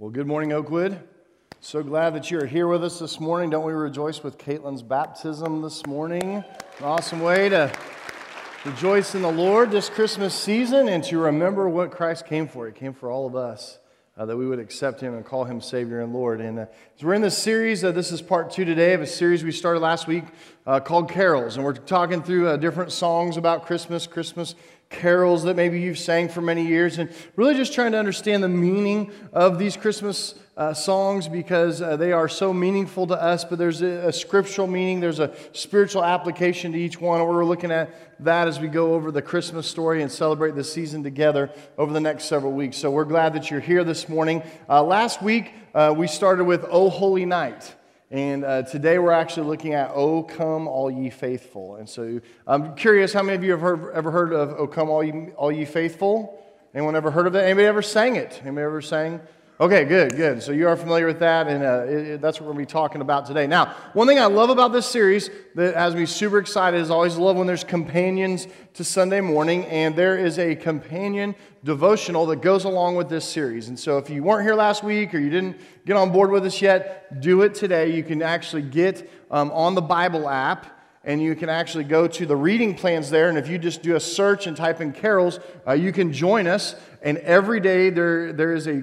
Well, good morning, Oakwood. So glad that you're here with us this morning. Don't we rejoice with Caitlin's baptism this morning? An awesome way to rejoice in the Lord this Christmas season and to remember what Christ came for. He came for all of us, uh, that we would accept Him and call Him Savior and Lord. And uh, so we're in this series. Uh, this is part two today of a series we started last week uh, called Carols. And we're talking through uh, different songs about Christmas, Christmas carols that maybe you've sang for many years, and really just trying to understand the meaning of these Christmas uh, songs because uh, they are so meaningful to us, but there's a, a, scriptural meaning, there's a spiritual application to each one. We're looking at that as we go over the Christmas story and celebrate the season together over the next several weeks. So we're glad that you're here this morning. Uh, last week, uh, we started with Oh Holy Night. And uh, today we're actually looking at O Come All Ye Faithful. And so I'm curious how many of you have heard, ever heard of O Come All Ye, All Ye Faithful? Anyone ever heard of that? Anybody ever sang it? Anybody ever sang Okay, good, good. So you are familiar with that, and uh, it, it, that's what we're going to be talking about today. Now, one thing I love about this series that has me super excited is I always love when there's companions to Sunday morning, and there is a companion devotional that goes along with this series. And so if you weren't here last week or you didn't get on board with us yet, do it today. You can actually get um, on the Bible app and you can actually go to the reading plans there. And if you just do a search and type in carols, uh, you can join us. And every day there, there is a,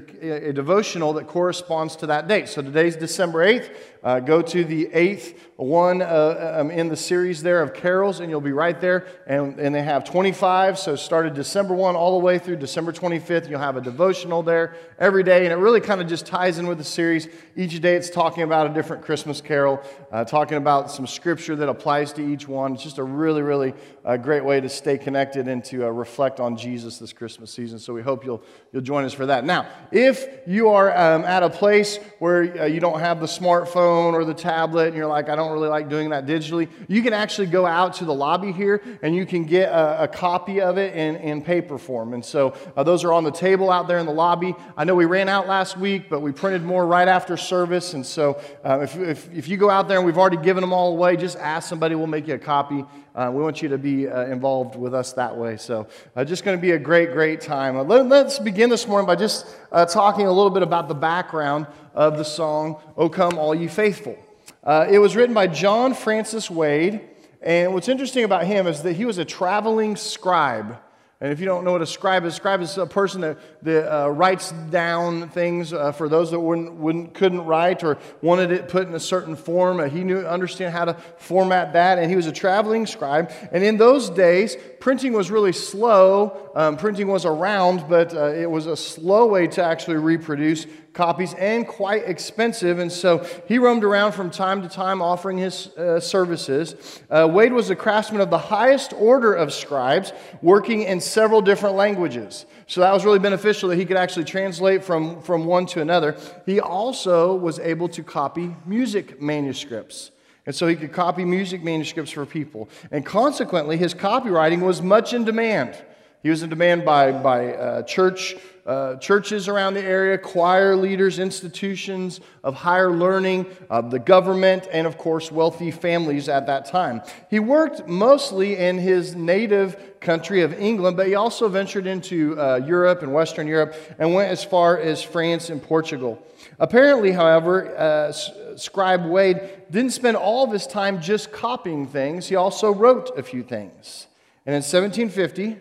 a devotional that corresponds to that date. So today's December 8th. Uh, go to the eighth one uh, um, in the series there of carols, and you'll be right there. And, and they have 25, so started December 1 all the way through December 25th. You'll have a devotional there every day, and it really kind of just ties in with the series. Each day it's talking about a different Christmas carol, uh, talking about some scripture that applies to each one. It's just a really, really uh, great way to stay connected and to uh, reflect on Jesus this Christmas season. So we hope you'll, you'll join us for that. Now, if you are um, at a place where uh, you don't have the smartphone or the tablet, and you're like, I don't really like doing that digitally, you can actually go out to the lobby here and you can get a, a copy of it in, in paper form. And so uh, those are on the table out there in the lobby. I know we ran out last week, but we printed more right after service. And so uh, if, if, if, you go out there and we've already given them all away, just ask somebody, we'll make you a copy. Uh, we want you to be uh, involved with us that way. So, uh, just going to be a great, great time. Uh, let, us begin this morning by just uh, talking a little bit about the background of the song, O Come All Ye Faithful. Uh, it was written by John Francis Wade. And what's interesting about him is that he was a traveling scribe. And if you don't know what a scribe is, a scribe is a person that, that uh, writes down things uh, for those that wouldn't, wouldn't, couldn't write or wanted it put in a certain form. Uh, he knew understand how to format that, and he was a traveling scribe. And in those days, printing was really slow. Um, printing was around, but uh, it was a slow way to actually reproduce copies and quite expensive. And so he roamed around from time to time offering his uh, services. Uh, Wade was a craftsman of the highest order of scribes, working in several different languages. So that was really beneficial that he could actually translate from, from one to another. He also was able to copy music manuscripts. And so he could copy music manuscripts for people. And consequently, his copywriting was much in demand. He was in demand by, by uh, church uh, churches around the area, choir leaders, institutions of higher learning, uh, the government, and of course, wealthy families at that time. He worked mostly in his native country of England, but he also ventured into uh, Europe and Western Europe and went as far as France and Portugal. Apparently, however, uh, Scribe Wade didn't spend all of his time just copying things, he also wrote a few things. And in 1750,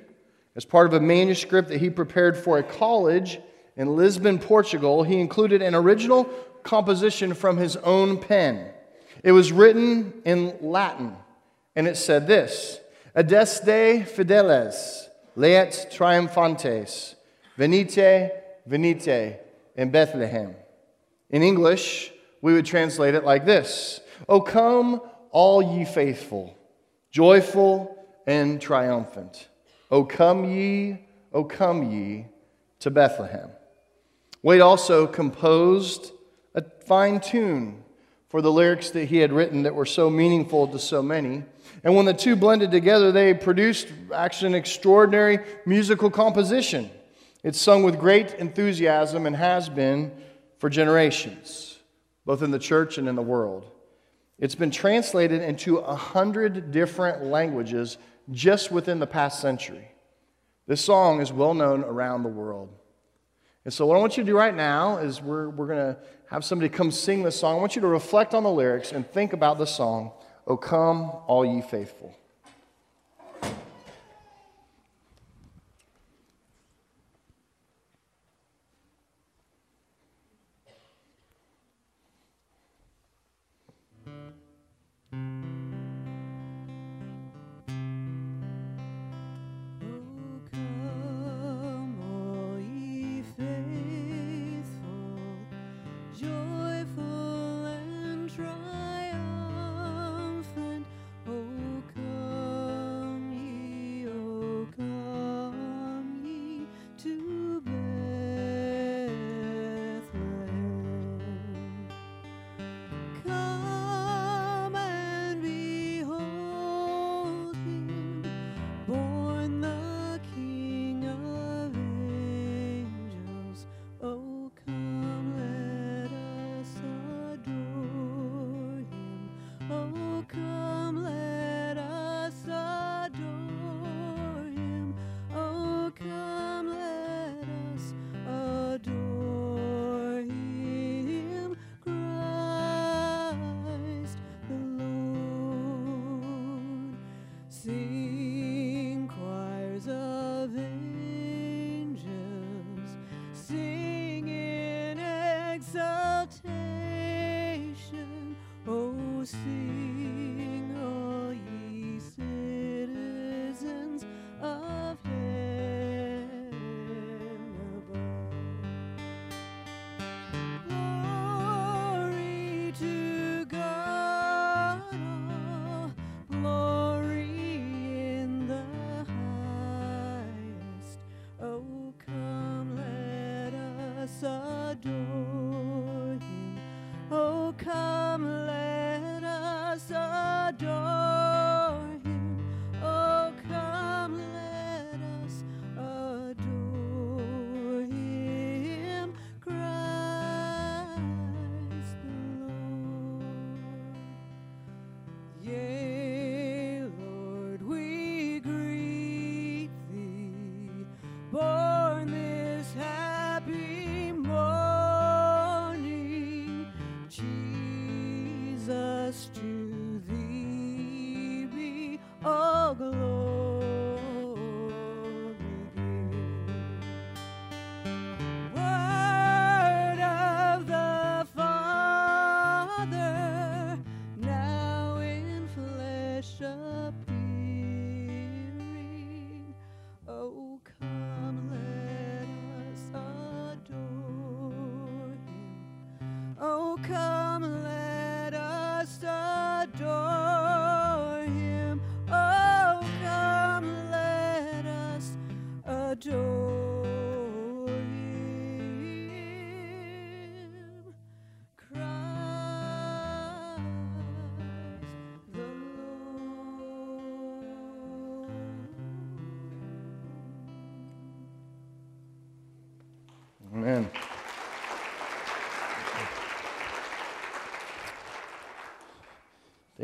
as part of a manuscript that he prepared for a college in Lisbon, Portugal, he included an original composition from his own pen. It was written in Latin, and it said this Adeste fideles, laeti triumphantes, venite, venite, in Bethlehem. In English, we would translate it like this O come, all ye faithful, joyful and triumphant. O come ye, O come ye to Bethlehem. Wade also composed a fine tune for the lyrics that he had written that were so meaningful to so many. And when the two blended together, they produced actually an extraordinary musical composition. It's sung with great enthusiasm and has been for generations, both in the church and in the world. It's been translated into a hundred different languages just within the past century. This song is well known around the world. And so, what I want you to do right now is we're, we're going to have somebody come sing this song. I want you to reflect on the lyrics and think about the song, O come, all ye faithful. Amen.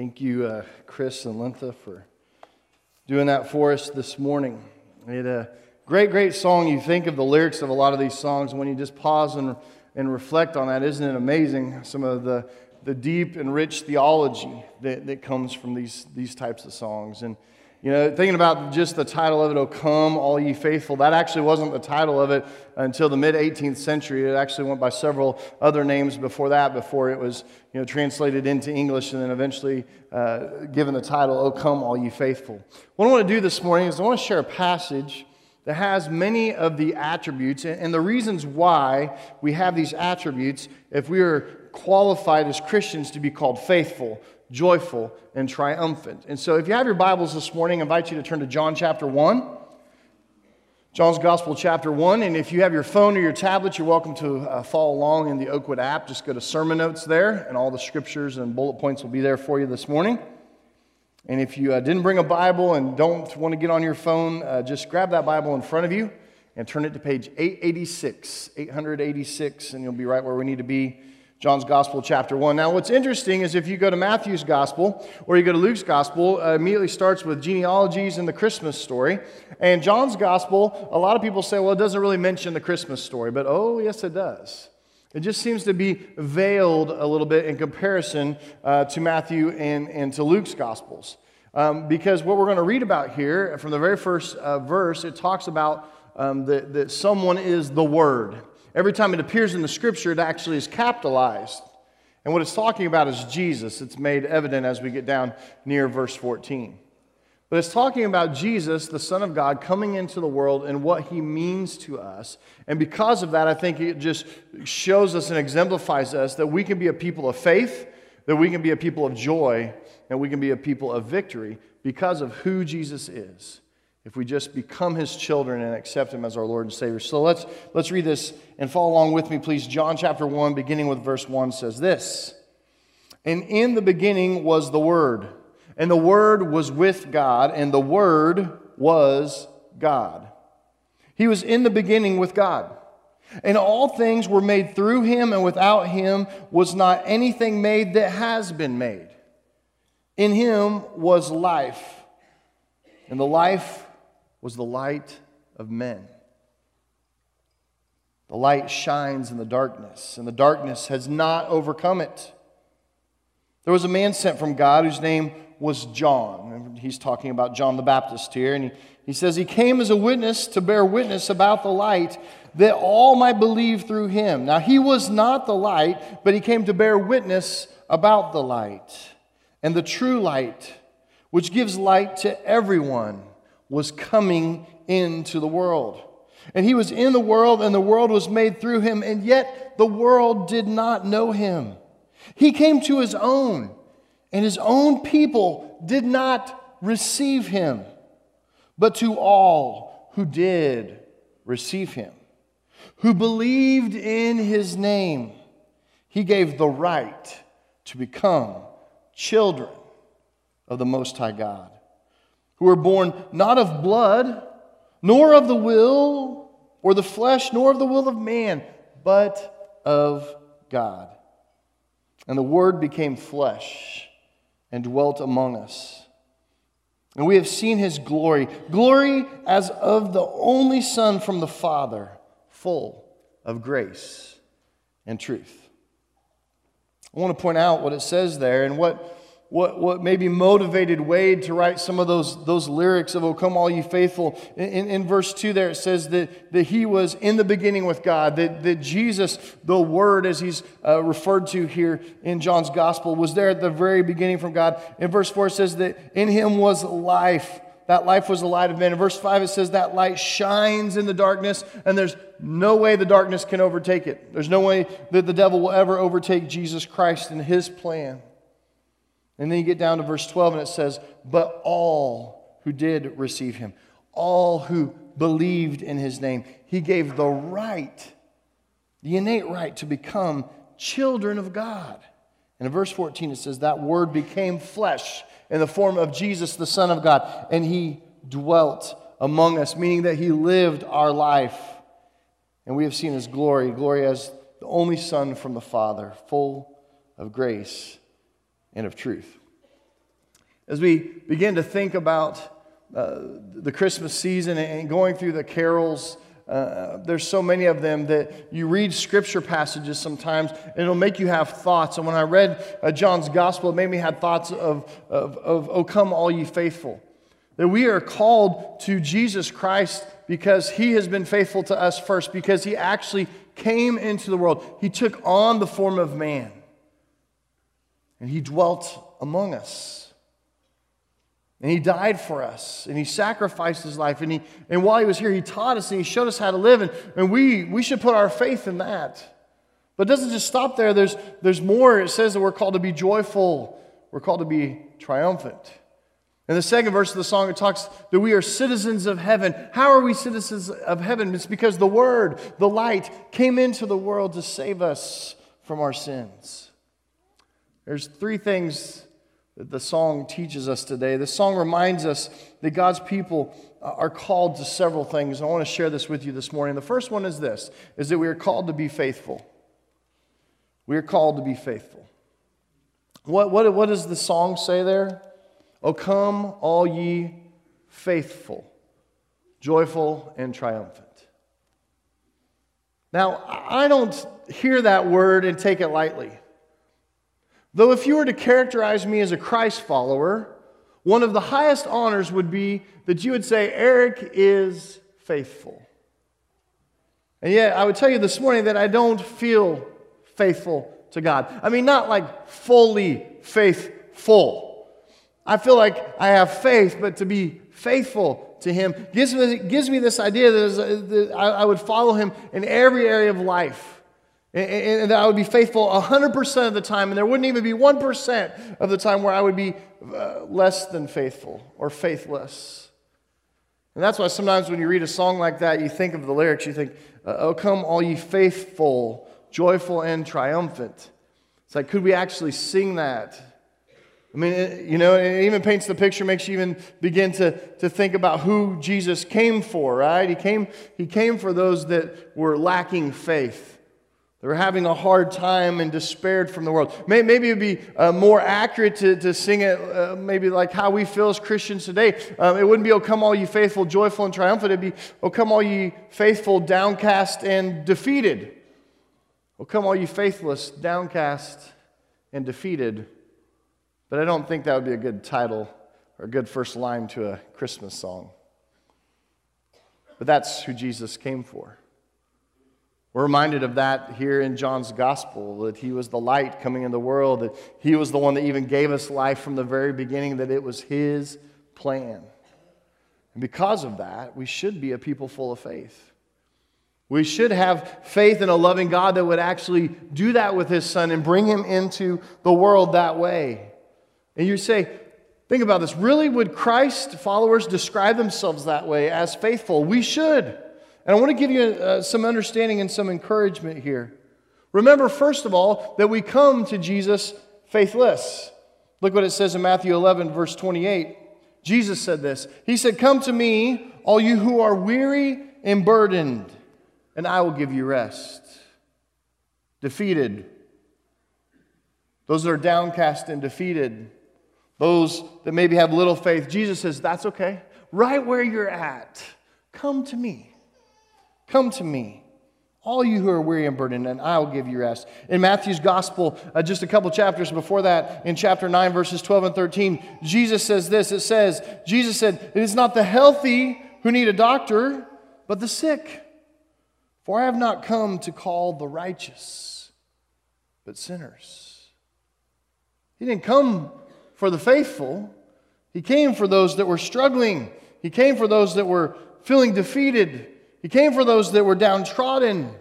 Thank you, uh, Chris and Lintha, for doing that for us this morning. It a great, great song. You think of the lyrics of a lot of these songs, when you just pause and, and reflect on that, isn't it amazing? Some of the, the deep and rich theology that, that comes from these, these types of songs. And you know, thinking about just the title of it, O Come, All Ye Faithful, that actually wasn't the title of it until the mid 18th century. It actually went by several other names before that, before it was you know, translated into English and then eventually uh, given the title, O Come, All Ye Faithful. What I want to do this morning is I want to share a passage that has many of the attributes and the reasons why we have these attributes if we are qualified as Christians to be called faithful joyful, and triumphant. And so, if you have your Bibles this morning, I invite you to turn to John chapter 1. John's Gospel, chapter 1. And if you have your phone or your tablet, you're welcome to uh, follow along in the Oakwood app. Just go to sermon notes there, and all the scriptures and bullet points will be there for you this morning. And if you uh, didn't bring a Bible and don't want to get on your phone, uh, just grab that Bible in front of you and turn it to page 886, 886, and you'll be right where we need to be John's Gospel, chapter 1. Now, what's interesting is if you go to Matthew's Gospel or you go to Luke's Gospel, uh, immediately starts with genealogies and the Christmas story. And John's Gospel, a lot of people say, well, it doesn't really mention the Christmas story, but oh, yes, it does. It just seems to be veiled a little bit in comparison uh, to Matthew and, and to Luke's Gospels. Um, because what we're going to read about here, from the very first uh, verse, it talks about um, that, that someone is the Word. Every time it appears in the scripture, it actually is capitalized. And what it's talking about is Jesus. It's made evident as we get down near verse 14. But it's talking about Jesus, the Son of God, coming into the world and what he means to us. And because of that, I think it just shows us and exemplifies us that we can be a people of faith, that we can be a people of joy, and we can be a people of victory because of who Jesus is if we just become his children and accept him as our Lord and Savior. So let's, let's read this and follow along with me, please. John chapter 1, beginning with verse 1, says this And in the beginning was the Word, and the Word was with God, and the Word was God. He was in the beginning with God. And all things were made through him, and without him was not anything made that has been made. In him was life, and the life was the light of men. The light shines in the darkness, and the darkness has not overcome it. There was a man sent from God whose name was John. He's talking about John the Baptist here. And he, he says, He came as a witness to bear witness about the light that all might believe through him. Now, he was not the light, but he came to bear witness about the light. And the true light, which gives light to everyone was coming into the world. And he was in the world, and the world was made through him, and yet the world did not know him. He came to his own, and his own people did not receive him. But to all who did receive him, who believed in his name, he gave the right to become children of the Most High God who are born not of blood, nor of the will or the flesh, nor of the will of man, but of God. And the Word became flesh and dwelt among us. And we have seen his glory, glory as of the only Son from the Father, full of grace and truth. I want to point out what it says there and what what, what maybe motivated Wade to write some of those, those lyrics of, Oh, come all you faithful. In, in verse 2 there, it says that, that he was in the beginning with God, that, that Jesus, the Word, as he's uh, referred to here in John's Gospel, was there at the very beginning from God. In verse 4, it says that in him was life. That life was the light of men. In verse 5, it says that light shines in the darkness, and there's no way the darkness can overtake it. There's no way that the devil will ever overtake Jesus Christ and his plan. And then you get down to verse 12 and it says, But all who did receive him, all who believed in his name, he gave the right, the innate right to become children of God. And in verse 14 it says, That word became flesh in the form of Jesus, the Son of God, and he dwelt among us, meaning that he lived our life. And we have seen his glory, glory as the only Son from the Father, full of grace and of truth. As we begin to think about uh, the Christmas season and going through the carols, uh, there's so many of them that you read scripture passages sometimes and it'll make you have thoughts. And when I read uh, John's gospel, it made me have thoughts of, of, of, Oh, come, all ye faithful. That we are called to Jesus Christ because he has been faithful to us first, because he actually came into the world. He took on the form of man and he dwelt among us. And he died for us, and he sacrificed his life. And, he, and while he was here, he taught us and he showed us how to live. And, and we, we should put our faith in that. But it doesn't just stop there, there's, there's more. It says that we're called to be joyful, we're called to be triumphant. In the second verse of the song, it talks that we are citizens of heaven. How are we citizens of heaven? It's because the Word, the light, came into the world to save us from our sins. There's three things that the song teaches us today. The song reminds us that God's people uh, are called to several things. I want to share this with you this morning. The first one is this is that we are called to be faithful. We are called to be faithful. What, what, what does the song say there? Oh, come, all ye faithful, joyful, and triumphant. Now, I don't hear that word and take it lightly. Though, if you were to characterize me as a Christ follower, one of the highest honors would be that you would say, Eric is faithful. And yet, I would tell you this morning that I don't feel faithful to God. I mean, not like fully faithful. I feel like I have faith, but to be faithful to Him gives me, gives me this idea that, that I would follow Him in every area of life. And, that I would be faithful 100% of the time, and there wouldn't even be 1% of the time where I would be uh, less than faithful or faithless. And that's why sometimes when you read a song like that, you think of the lyrics, you think, Oh, come, all ye faithful, joyful, and triumphant. It's like, could we actually sing that? I mean, you know, it even paints the picture, makes you even begin to, to think about who Jesus came for, right? He came, he came for those that were lacking faith. They were having a hard time and despaired from the world. Maybe it would be uh, more accurate to, to sing it, uh, maybe like how we feel as Christians today. Um, it wouldn't be, Oh, come all ye faithful, joyful, and triumphant. It'd be, Oh, come all ye faithful, downcast, and defeated. Oh, come all ye faithless, downcast, and defeated. But I don't think that would be a good title or a good first line to a Christmas song. But that's who Jesus came for. We're reminded of that here in John's gospel that he was the light coming in the world, that he was the one that even gave us life from the very beginning, that it was his plan. And because of that, we should be a people full of faith. We should have faith in a loving God that would actually do that with his son and bring him into the world that way. And you say, think about this. Really, would Christ followers describe themselves that way as faithful? We should. And I want to give you uh, some understanding and some encouragement here. Remember, first of all, that we come to Jesus faithless. Look what it says in Matthew 11, verse 28. Jesus said this He said, Come to me, all you who are weary and burdened, and I will give you rest. Defeated, those that are downcast and defeated, those that maybe have little faith, Jesus says, That's okay. Right where you're at, come to me. Come to me. All you who are weary and burdened, and I'll give you rest. In Matthew's gospel, uh, just a couple chapters before that, in chapter 9, verses 12 and 13, Jesus says this It says, Jesus said, It is not the healthy who need a doctor, but the sick. For I have not come to call the righteous, but sinners. He didn't come for the faithful. He came for those that were struggling. He came for those that were feeling defeated. He came for those that were downtrodden,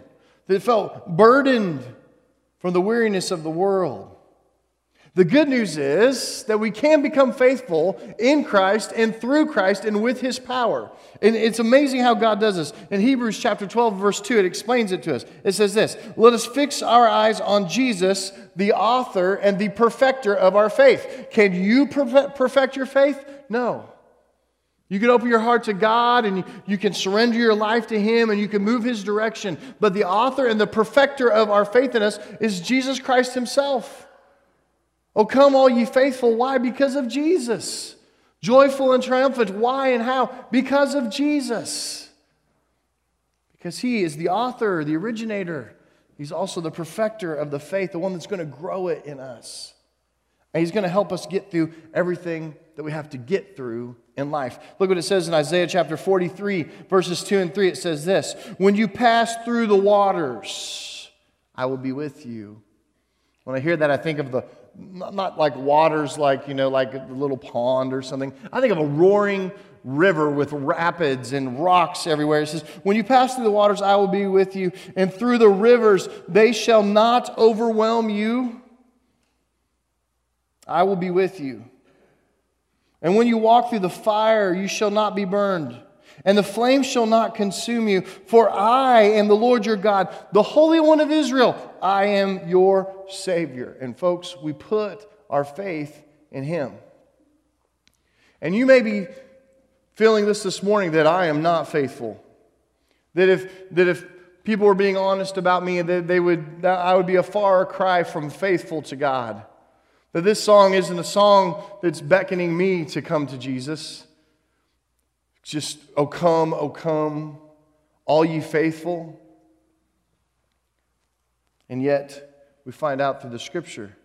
that felt burdened from the weariness of the world. The good news is that we can become faithful in Christ and through Christ and with his power. And it's amazing how God does this. In Hebrews chapter 12, verse 2, it explains it to us. It says this Let us fix our eyes on Jesus, the author and the perfecter of our faith. Can you perfect your faith? No. You can open your heart to God and you can surrender your life to Him and you can move His direction. But the author and the perfecter of our faith in us is Jesus Christ Himself. Oh, come, all ye faithful. Why? Because of Jesus. Joyful and triumphant. Why and how? Because of Jesus. Because He is the author, the originator. He's also the perfecter of the faith, the one that's going to grow it in us. And He's going to help us get through everything that we have to get through in life. Look what it says in Isaiah chapter 43, verses 2 and 3. It says this When you pass through the waters, I will be with you. When I hear that, I think of the not like waters like, you know, like a little pond or something. I think of a roaring river with rapids and rocks everywhere. It says, When you pass through the waters, I will be with you, and through the rivers, they shall not overwhelm you. I will be with you. And when you walk through the fire, you shall not be burned, and the flame shall not consume you. For I am the Lord your God, the Holy One of Israel. I am your Savior. And folks, we put our faith in Him. And you may be feeling this this morning that I am not faithful. That if, that if people were being honest about me, that they would, that I would be a far cry from faithful to God. That this song isn't a song that's beckoning me to come to Jesus. Just, oh come, oh come, all ye faithful. And yet, we find out through the scripture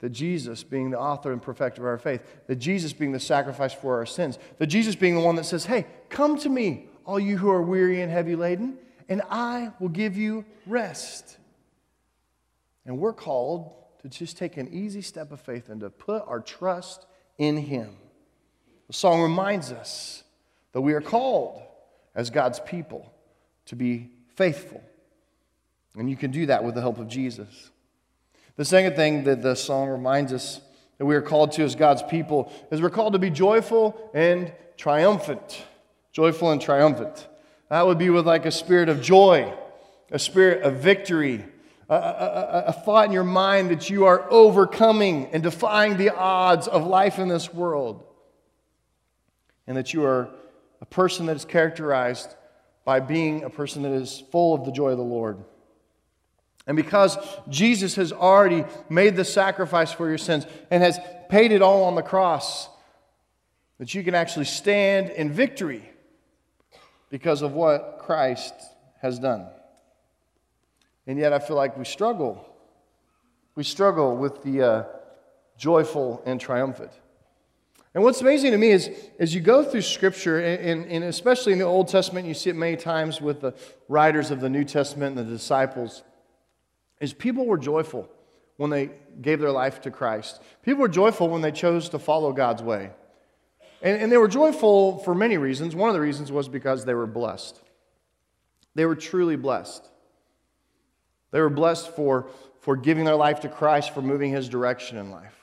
that Jesus being the author and perfecter of our faith, that Jesus being the sacrifice for our sins, that Jesus being the one that says, Hey, come to me, all you who are weary and heavy laden, and I will give you rest. And we're called to just take an easy step of faith and to put our trust in Him. The song reminds us that we are called as God's people to be faithful. And you can do that with the help of Jesus. The second thing that the song reminds us that we are called to as God's people is we're called to be joyful and triumphant. Joyful and triumphant. That would be with like a spirit of joy, a spirit of victory, a, a, a, thought in your mind that you are overcoming and defying the odds of life in this world. And that you are a person that is characterized by being a person that is full of the joy of the Lord. And because Jesus has already made the sacrifice for your sins and has paid it all on the cross, that you can actually stand in victory because of what Christ has done. And yet, I feel like we struggle. We struggle with the uh, joyful and triumphant. And what's amazing to me is, as you go through Scripture, and, and especially in the Old Testament, you see it many times with the writers of the New Testament and the disciples is people were joyful when they gave their life to Christ. People were joyful when they chose to follow God's way. And, and they were joyful for many reasons. One of the reasons was because they were blessed. They were truly blessed. They were blessed for, for giving their life to Christ, for moving his direction in life.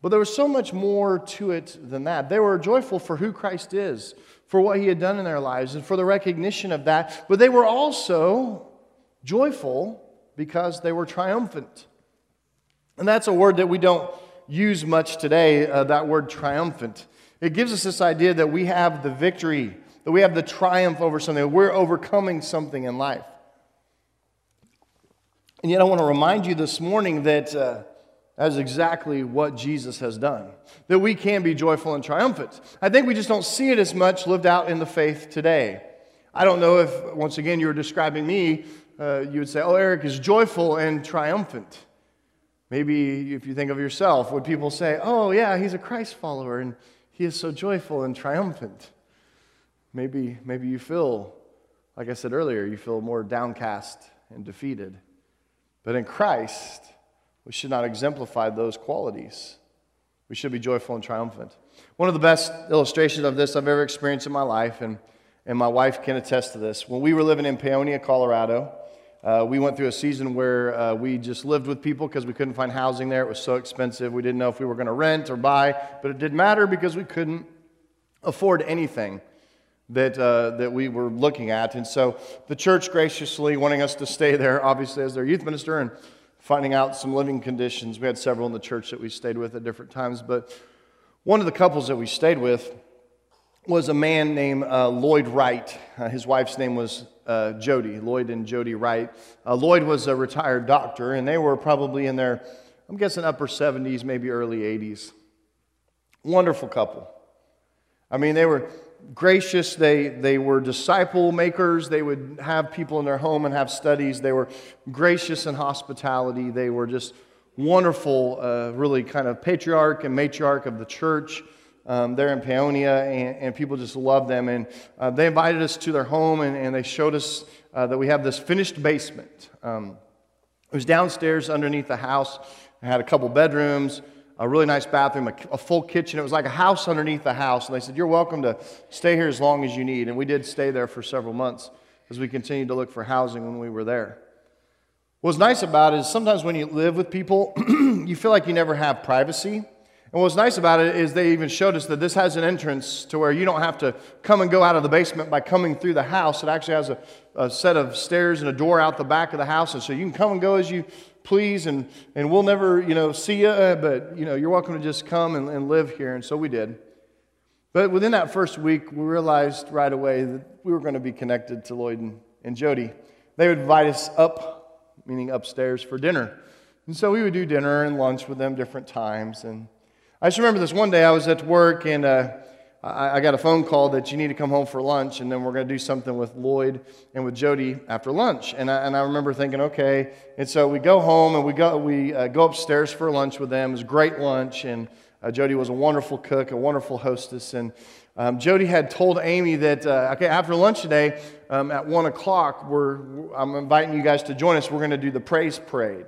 But there was so much more to it than that. They were joyful for who Christ is, for what he had done in their lives, and for the recognition of that. But they were also joyful because they were triumphant. And that's a word that we don't use much today, uh, that word triumphant. It gives us this idea that we have the victory, that we have the triumph over something, that we're overcoming something in life. And yet, I want to remind you this morning that uh, that's exactly what Jesus has done. That we can be joyful and triumphant. I think we just don't see it as much lived out in the faith today. I don't know if, once again, you were describing me uh, you would say, oh, Eric is joyful and triumphant. Maybe if you think of yourself, would people say, oh, yeah, he's a Christ follower and he is so joyful and triumphant? Maybe, maybe you feel, like I said earlier, you feel more downcast and defeated. But in Christ, we should not exemplify those qualities. We should be joyful and triumphant. One of the best illustrations of this I've ever experienced in my life, and, and my wife can attest to this. When we were living in Paonia, Colorado, uh, we went through a season where uh, we just lived with people because we couldn't find housing there. It was so expensive. We didn't know if we were going to rent or buy, but it didn't matter because we couldn't afford anything that, uh, that we were looking at. And so the church graciously wanting us to stay there, obviously, as their youth minister, and finding out some living conditions. We had several in the church that we stayed with at different times, but one of the couples that we stayed with was a man named uh, Lloyd Wright. Uh, his wife's name was uh, Jody, Lloyd and Jody Wright. Uh, Lloyd was a retired doctor, and they were probably in their, I'm guessing, upper 70s, maybe early 80s. Wonderful couple. I mean, they were gracious. They, they were disciple makers. They would have people in their home and have studies. They were gracious in hospitality. They were just wonderful, uh, really kind of patriarch and matriarch of the church um, there in Paonia, and, and, people just loved them. And uh, they invited us to their home, and, and they showed us uh, that we have this finished basement. Um, it was downstairs underneath the house. It had a couple bedrooms, a really nice bathroom, a, a, full kitchen. It was like a house underneath the house. And they said, You're welcome to stay here as long as you need. And we did stay there for several months as we continued to look for housing when we were there. What's nice about it is sometimes when you live with people, you feel like you never have privacy. And what's nice about it is they even showed us that this has an entrance to where you don't have to come and go out of the basement by coming through the house. It actually has a, a set of stairs and a door out the back of the house. And so you can come and go as you please, and, and we'll never, you know, see you, uh, but, you know, you're welcome to just come and, and live here. And so we did. But within that first week, we realized right away that we were going to be connected to Lloyd and, and Jody. they would invite us up, meaning upstairs, for dinner. And so we would do dinner and lunch with them different times. And I just remember this one day I was at work and uh, I, I got a phone call that you need to come home for lunch, and then we're going to do something with Lloyd and with Jody after lunch. And I, and I remember thinking, okay. And so we go home and we go, we, uh, go upstairs for lunch with them. It was great lunch, and uh, Jody was a wonderful cook, a wonderful hostess. And um, Jody had told Amy that, uh, okay, after lunch today um, at 1 o'clock, we're, I'm inviting you guys to join us. We're going to do the praise parade.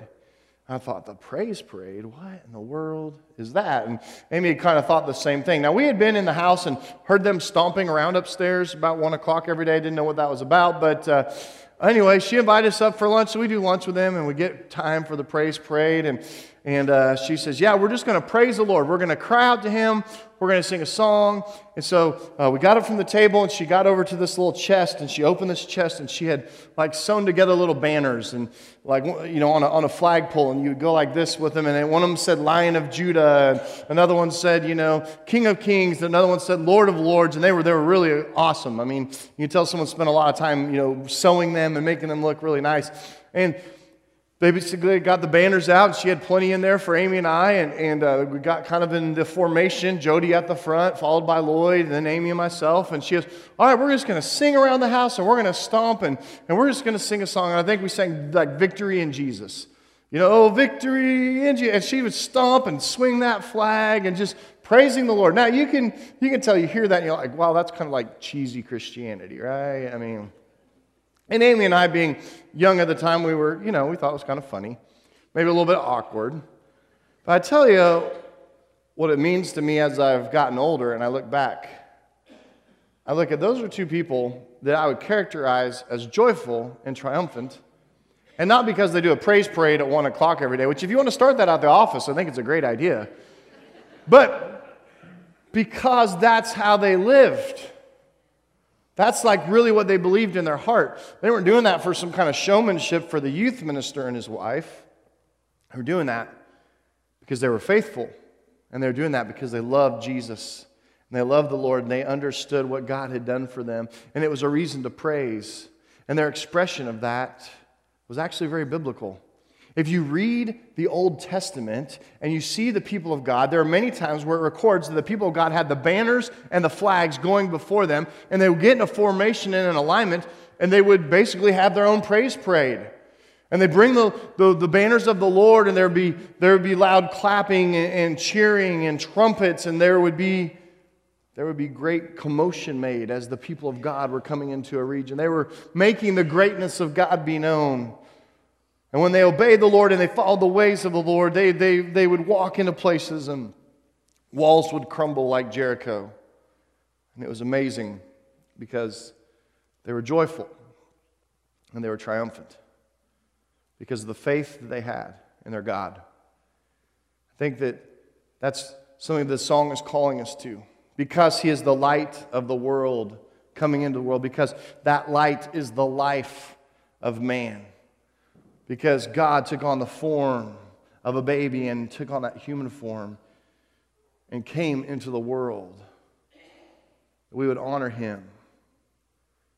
I thought, the praise parade? What in the world is that? And Amy had kind of thought the same thing. Now, we had been in the house and heard them stomping around upstairs about 1 o'clock every day. Didn't know what that was about. But uh, anyway, she invited us up for lunch. So we do lunch with them and we get time for the praise parade. And and uh, she says, Yeah, we're just going to praise the Lord. We're going to cry out to Him. We're going to sing a song. And so uh, we got up from the table and she got over to this little chest and she opened this chest and she had like sewn together little banners and like, you know, on a, on a flagpole. And you would go like this with them. And one of them said Lion of Judah. And another one said, you know, King of Kings. Another one said Lord of Lords. And they were, they were really awesome. I mean, you can tell someone spent a lot of time, you know, sewing them and making them look really nice. And they basically got the banners out, and she had plenty in there for Amy and I, and, and uh, we got kind of in the formation, Jody at the front, followed by Lloyd, and then Amy and myself, and she goes, all right, we're just going to sing around the house, and we're going to stomp, and, and we're just going to sing a song, and I think we sang like Victory in Jesus. You know, oh, victory in Jesus. And she would stomp and swing that flag and just praising the Lord. Now, you can, you can tell, you hear that, and you're like, wow, that's kind of like cheesy Christianity, right? I mean... And Amy and I, being young at the time, we were, you know, we thought it was kind of funny, maybe a little bit awkward. But I tell you what it means to me as I've gotten older and I look back. I look at those are two people that I would characterize as joyful and triumphant. And not because they do a praise parade at one o'clock every day, which, if you want to start that at the office, I think it's a great idea. But because that's how they lived. That's like really what they believed in their heart. They weren't doing that for some kind of showmanship for the youth minister and his wife. They were doing that because they were faithful. And they were doing that because they loved Jesus. And they loved the Lord and they understood what God had done for them. And it was a reason to praise. And their expression of that was actually very biblical. If you read the Old Testament and you see the people of God, there are many times where it records that the people of God had the banners and the flags going before them, and they would get in a formation and an alignment, and they would basically have their own praise parade. And they bring the, the, the banners of the Lord, and there would be, there would be loud clapping and, and cheering and trumpets, and there would be there would be great commotion made as the people of God were coming into a region. They were making the greatness of God be known. And when they obeyed the Lord and they followed the ways of the Lord, they, they, they would walk into places and walls would crumble like Jericho. And it was amazing because they were joyful and they were triumphant because of the faith that they had in their God. I think that that's something the song is calling us to because He is the light of the world coming into the world, because that light is the life of man because God took on the form of a baby and took on that human form and came into the world. We would honor him.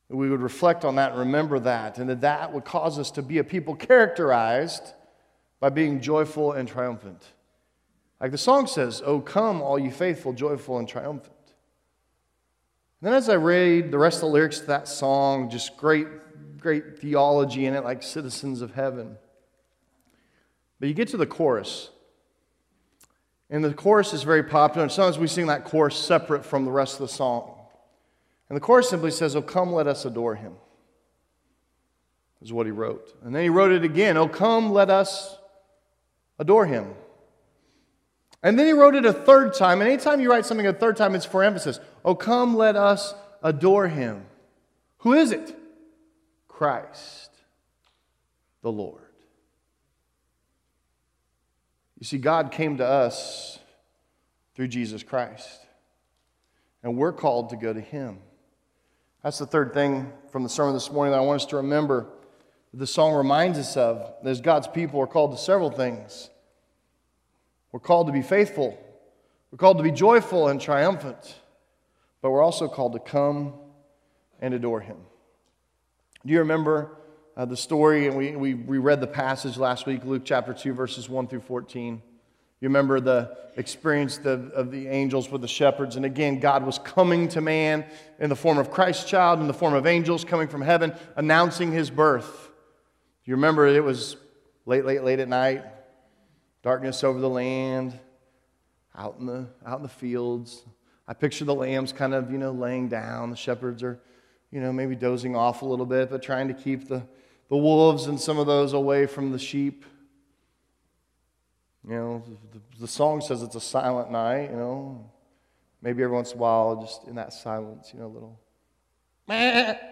We would reflect on that and remember that, and that that would cause us to be a people characterized by being joyful and triumphant. Like the song says, Oh, come, all you faithful, joyful, and triumphant. And then as I read the rest of the lyrics to that song, just great great theology in it, like citizens of heaven. But you get to the chorus. And the chorus is very popular. And sometimes we sing that chorus separate from the rest of the song. And the chorus simply says, Oh, come, let us adore him. Is what he wrote. And then he wrote it again, Oh, come, let us adore him. And then he wrote it a third time. And anytime you write something a third time, it's for emphasis. Oh, come, let us adore him. Who is it? Christ the Lord. You see, God came to us through Jesus Christ, and we're called to go to Him. That's the third thing from the sermon this morning that I want us to remember. The song reminds us of. As God's people, are called to several things. We're called to be faithful, we're called to be joyful and triumphant, but we're also called to come and adore Him. Do you remember uh, the story, and we, we, we read the passage last week, Luke chapter 2, verses 1 through 14. You remember the experience of, of the angels with the shepherds. And again, God was coming to man in the form of Christ's child, in the form of angels coming from heaven, announcing his birth. You remember it was late, late, late at night, darkness over the land, out in the, out in the fields. I picture the lambs kind of, you know, laying down. The shepherds are, you know, maybe dozing off a little bit, but trying to keep the, the wolves and some of those away from the sheep. You know, the, the song says it's a silent night, you know. Maybe every once in a while, just in that silence, you know, a little.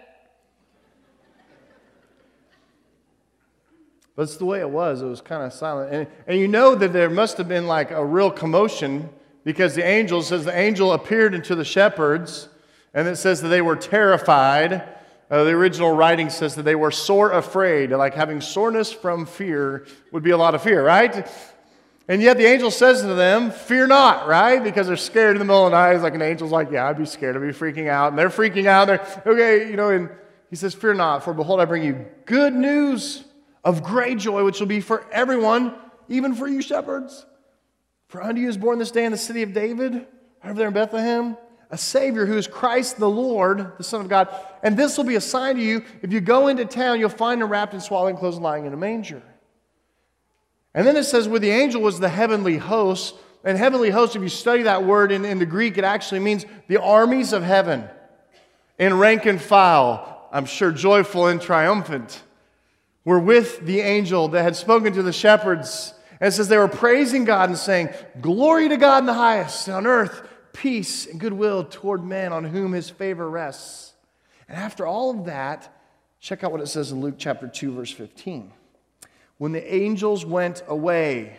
But it's the way it was. It was kind of silent. And, and you know that there must have been like a real commotion because the angel says the angel appeared into the shepherds, and it says that they were terrified. Uh, the original writing says that they were sore afraid, like having soreness from fear would be a lot of fear, right? And yet the angel says to them, Fear not, right? Because they're scared in the middle of the night. It's like an angel's like, Yeah, I'd be scared. I'd be freaking out. And they're freaking out. They're, okay, you know, and he says, Fear not, for behold, I bring you good news of great joy, which will be for everyone, even for you shepherds. For unto you is born this day in the city of David, over there in Bethlehem, a Savior who is Christ the Lord, the Son of God. And this will be a sign to you. If you go into town, you'll find him wrapped in swaddling clothes lying in a manger. And then it says, with the angel was the heavenly host. And heavenly host, if you study that word in, in the Greek, it actually means the armies of heaven in rank and file. I'm sure joyful and triumphant. Were with the angel that had spoken to the shepherds. And it says they were praising God and saying, Glory to God in the highest, on earth, peace and goodwill toward men on whom his favor rests. And after all of that, check out what it says in Luke chapter 2, verse 15 when the angels went away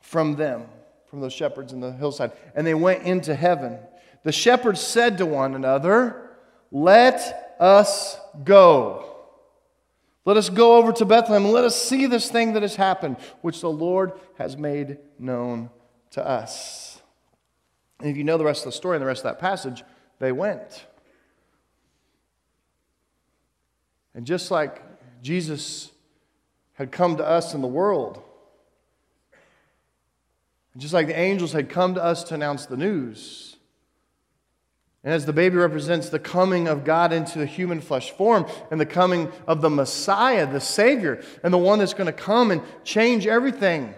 from them, from those shepherds in the hillside, and they went into heaven, the shepherds said to one another, Let us go. Let us go over to Bethlehem and let us see this thing that has happened, which the Lord has made known to us. And if you know the rest of the story and the rest of that passage, they went. And just like Jesus had come to us in the world. Just like the angels had come to us to announce the news. And as the baby represents the coming of God into the human flesh form and the coming of the Messiah, the Savior, and the one that's going to come and change everything.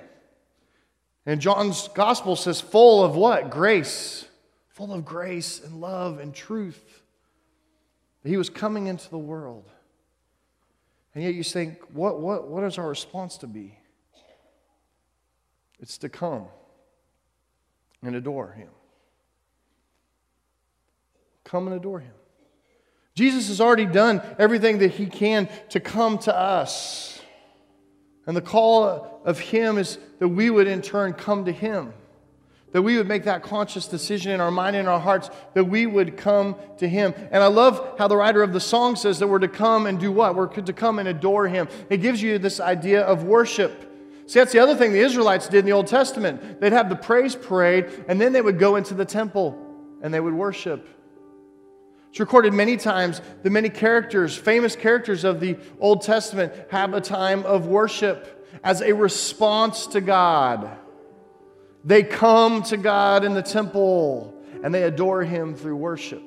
And John's gospel says, full of what? Grace. Full of grace and love and truth. He was coming into the world. And yet you think, what, what, what is our response to be? It's to come and adore him. Come and adore him. Jesus has already done everything that he can to come to us. And the call of him is that we would in turn come to him. That we would make that conscious decision in our mind and our hearts that we would come to him. And i love how the writer of the song says that we're to come and do what? We're to come and adore him. It gives you this idea of worship. See that's the other thing the israelites did in the old testament. They'd have the praise parade and then they would go into the temple and they would worship it's recorded many times the many characters famous characters of the old testament have a time of worship as a response to god they come to God in the temple and they adore Him through worship.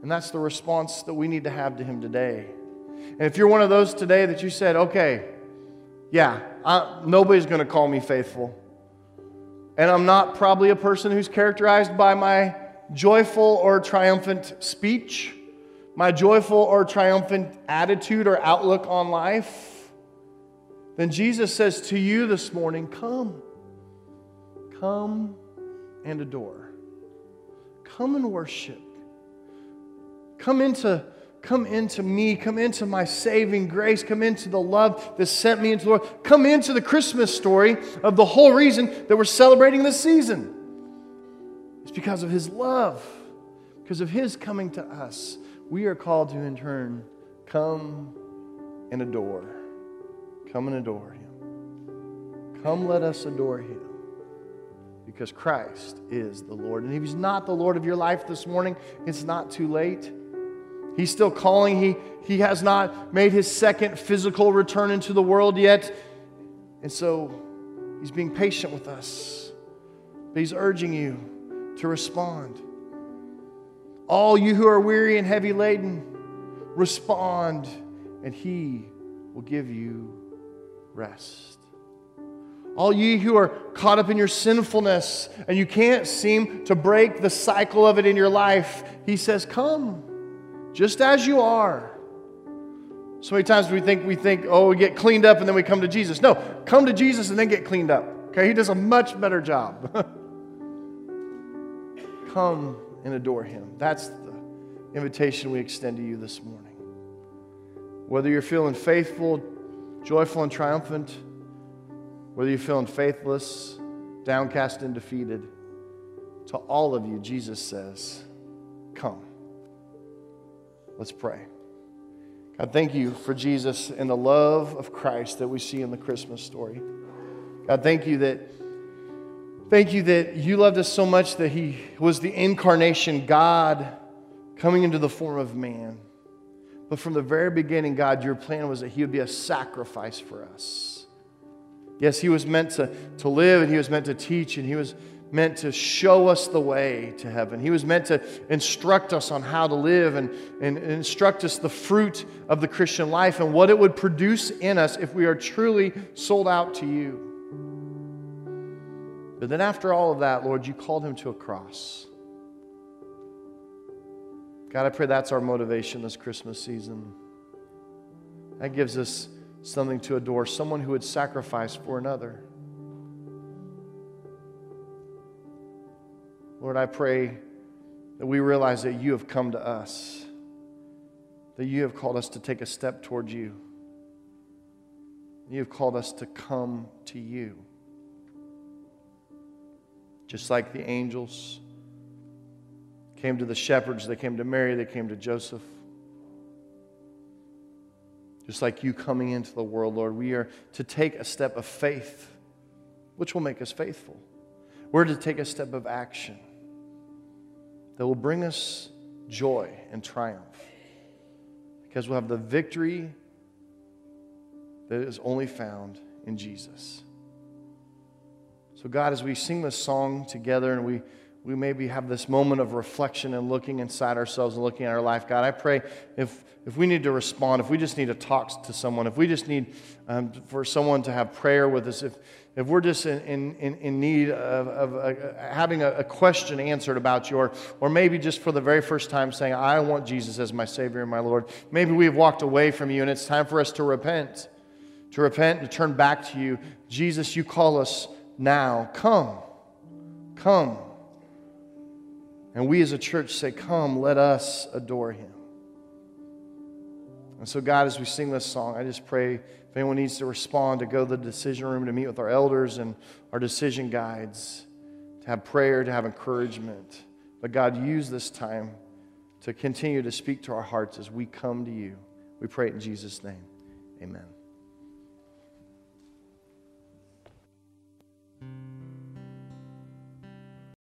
And that's the response that we need to have to Him today. And if you're one of those today that you said, okay, yeah, I, nobody's going to call me faithful. And I'm not probably a person who's characterized by my joyful or triumphant speech, my joyful or triumphant attitude or outlook on life then Jesus says to you this morning, Come. Come and adore. Come and worship. Come into, come into me. Come into my saving grace. Come into the love that sent me into the world. Come into the Christmas story of the whole reason that we're celebrating this season. It's because of His love, because of His coming to us. We are called to, in turn, come and adore. Come and adore him. Come, let us adore him. because Christ is the Lord. And if He's not the Lord of your life this morning, it's not too late. He's still calling. He, he has not made His second physical return into the world yet. And so He's being patient with us. But He's urging you to respond. All you who are weary and heavy laden, respond, and He will give you rest. All ye who are caught up in your sinfulness and you can't seem to break the cycle of it in your life, he says, Come, just as you are. So many times we think we think, oh, we get cleaned up and then we come to Jesus. No, come to Jesus and then get cleaned up. Okay, he does a much better job. come and adore him. That's the invitation we extend to you this morning. Whether you're feeling faithful, joyful, and triumphant, whether you're feeling faithless, downcast, and defeated, to all of you, Jesus says, Come. Let's pray. God, thank you for Jesus and the love of Christ that we see in the Christmas story. God, thank you that thank you that you loved us so much that he was the incarnation, God coming into the form of man. But from the very beginning, God, your plan was that he would be a sacrifice for us. Yes, he was meant to, to live and he was meant to teach and he was meant to show us the way to heaven. He was meant to instruct us on how to live and, and instruct us the fruit of the Christian life and what it would produce in us if we are truly sold out to you. But then, after all of that, Lord, you called him to a cross. God, I pray that's our motivation this Christmas season. That gives us something to adore, someone who would sacrifice for another. Lord, I pray that we realize that you have come to us, that you have called us to take a step towards you. You have called us to come to you. Just like the angels came to the shepherds, they came to Mary, they came to Joseph. Just like you coming into the world, Lord, we are to take a step of faith, which will make us faithful. We're to take a step of action that will bring us joy and triumph because we'll have the victory that is only found in Jesus. So, God, as we sing this song together and we we maybe have this moment of reflection and looking inside ourselves and looking at our life. God, I pray if, if we need to respond, if we just need to talk to someone, if we just need um, for someone to have prayer with us, if, if we're just in, in, in need of, of uh, having a, a, question answered about you, or, or maybe just for the very first time saying, I want Jesus as my Savior and my Lord, maybe we've walked away from you and it's time for us to repent, to repent and to turn back to you. Jesus, you call us now. Come, come. And we as a church say, Come, let us adore him. And so, God, as we sing this song, I just pray if anyone needs to respond, to go to the decision room to meet with our elders and our decision guides, to have prayer, to have encouragement. But God, use this time to continue to speak to our hearts as we come to you. We pray it in Jesus' name. Amen.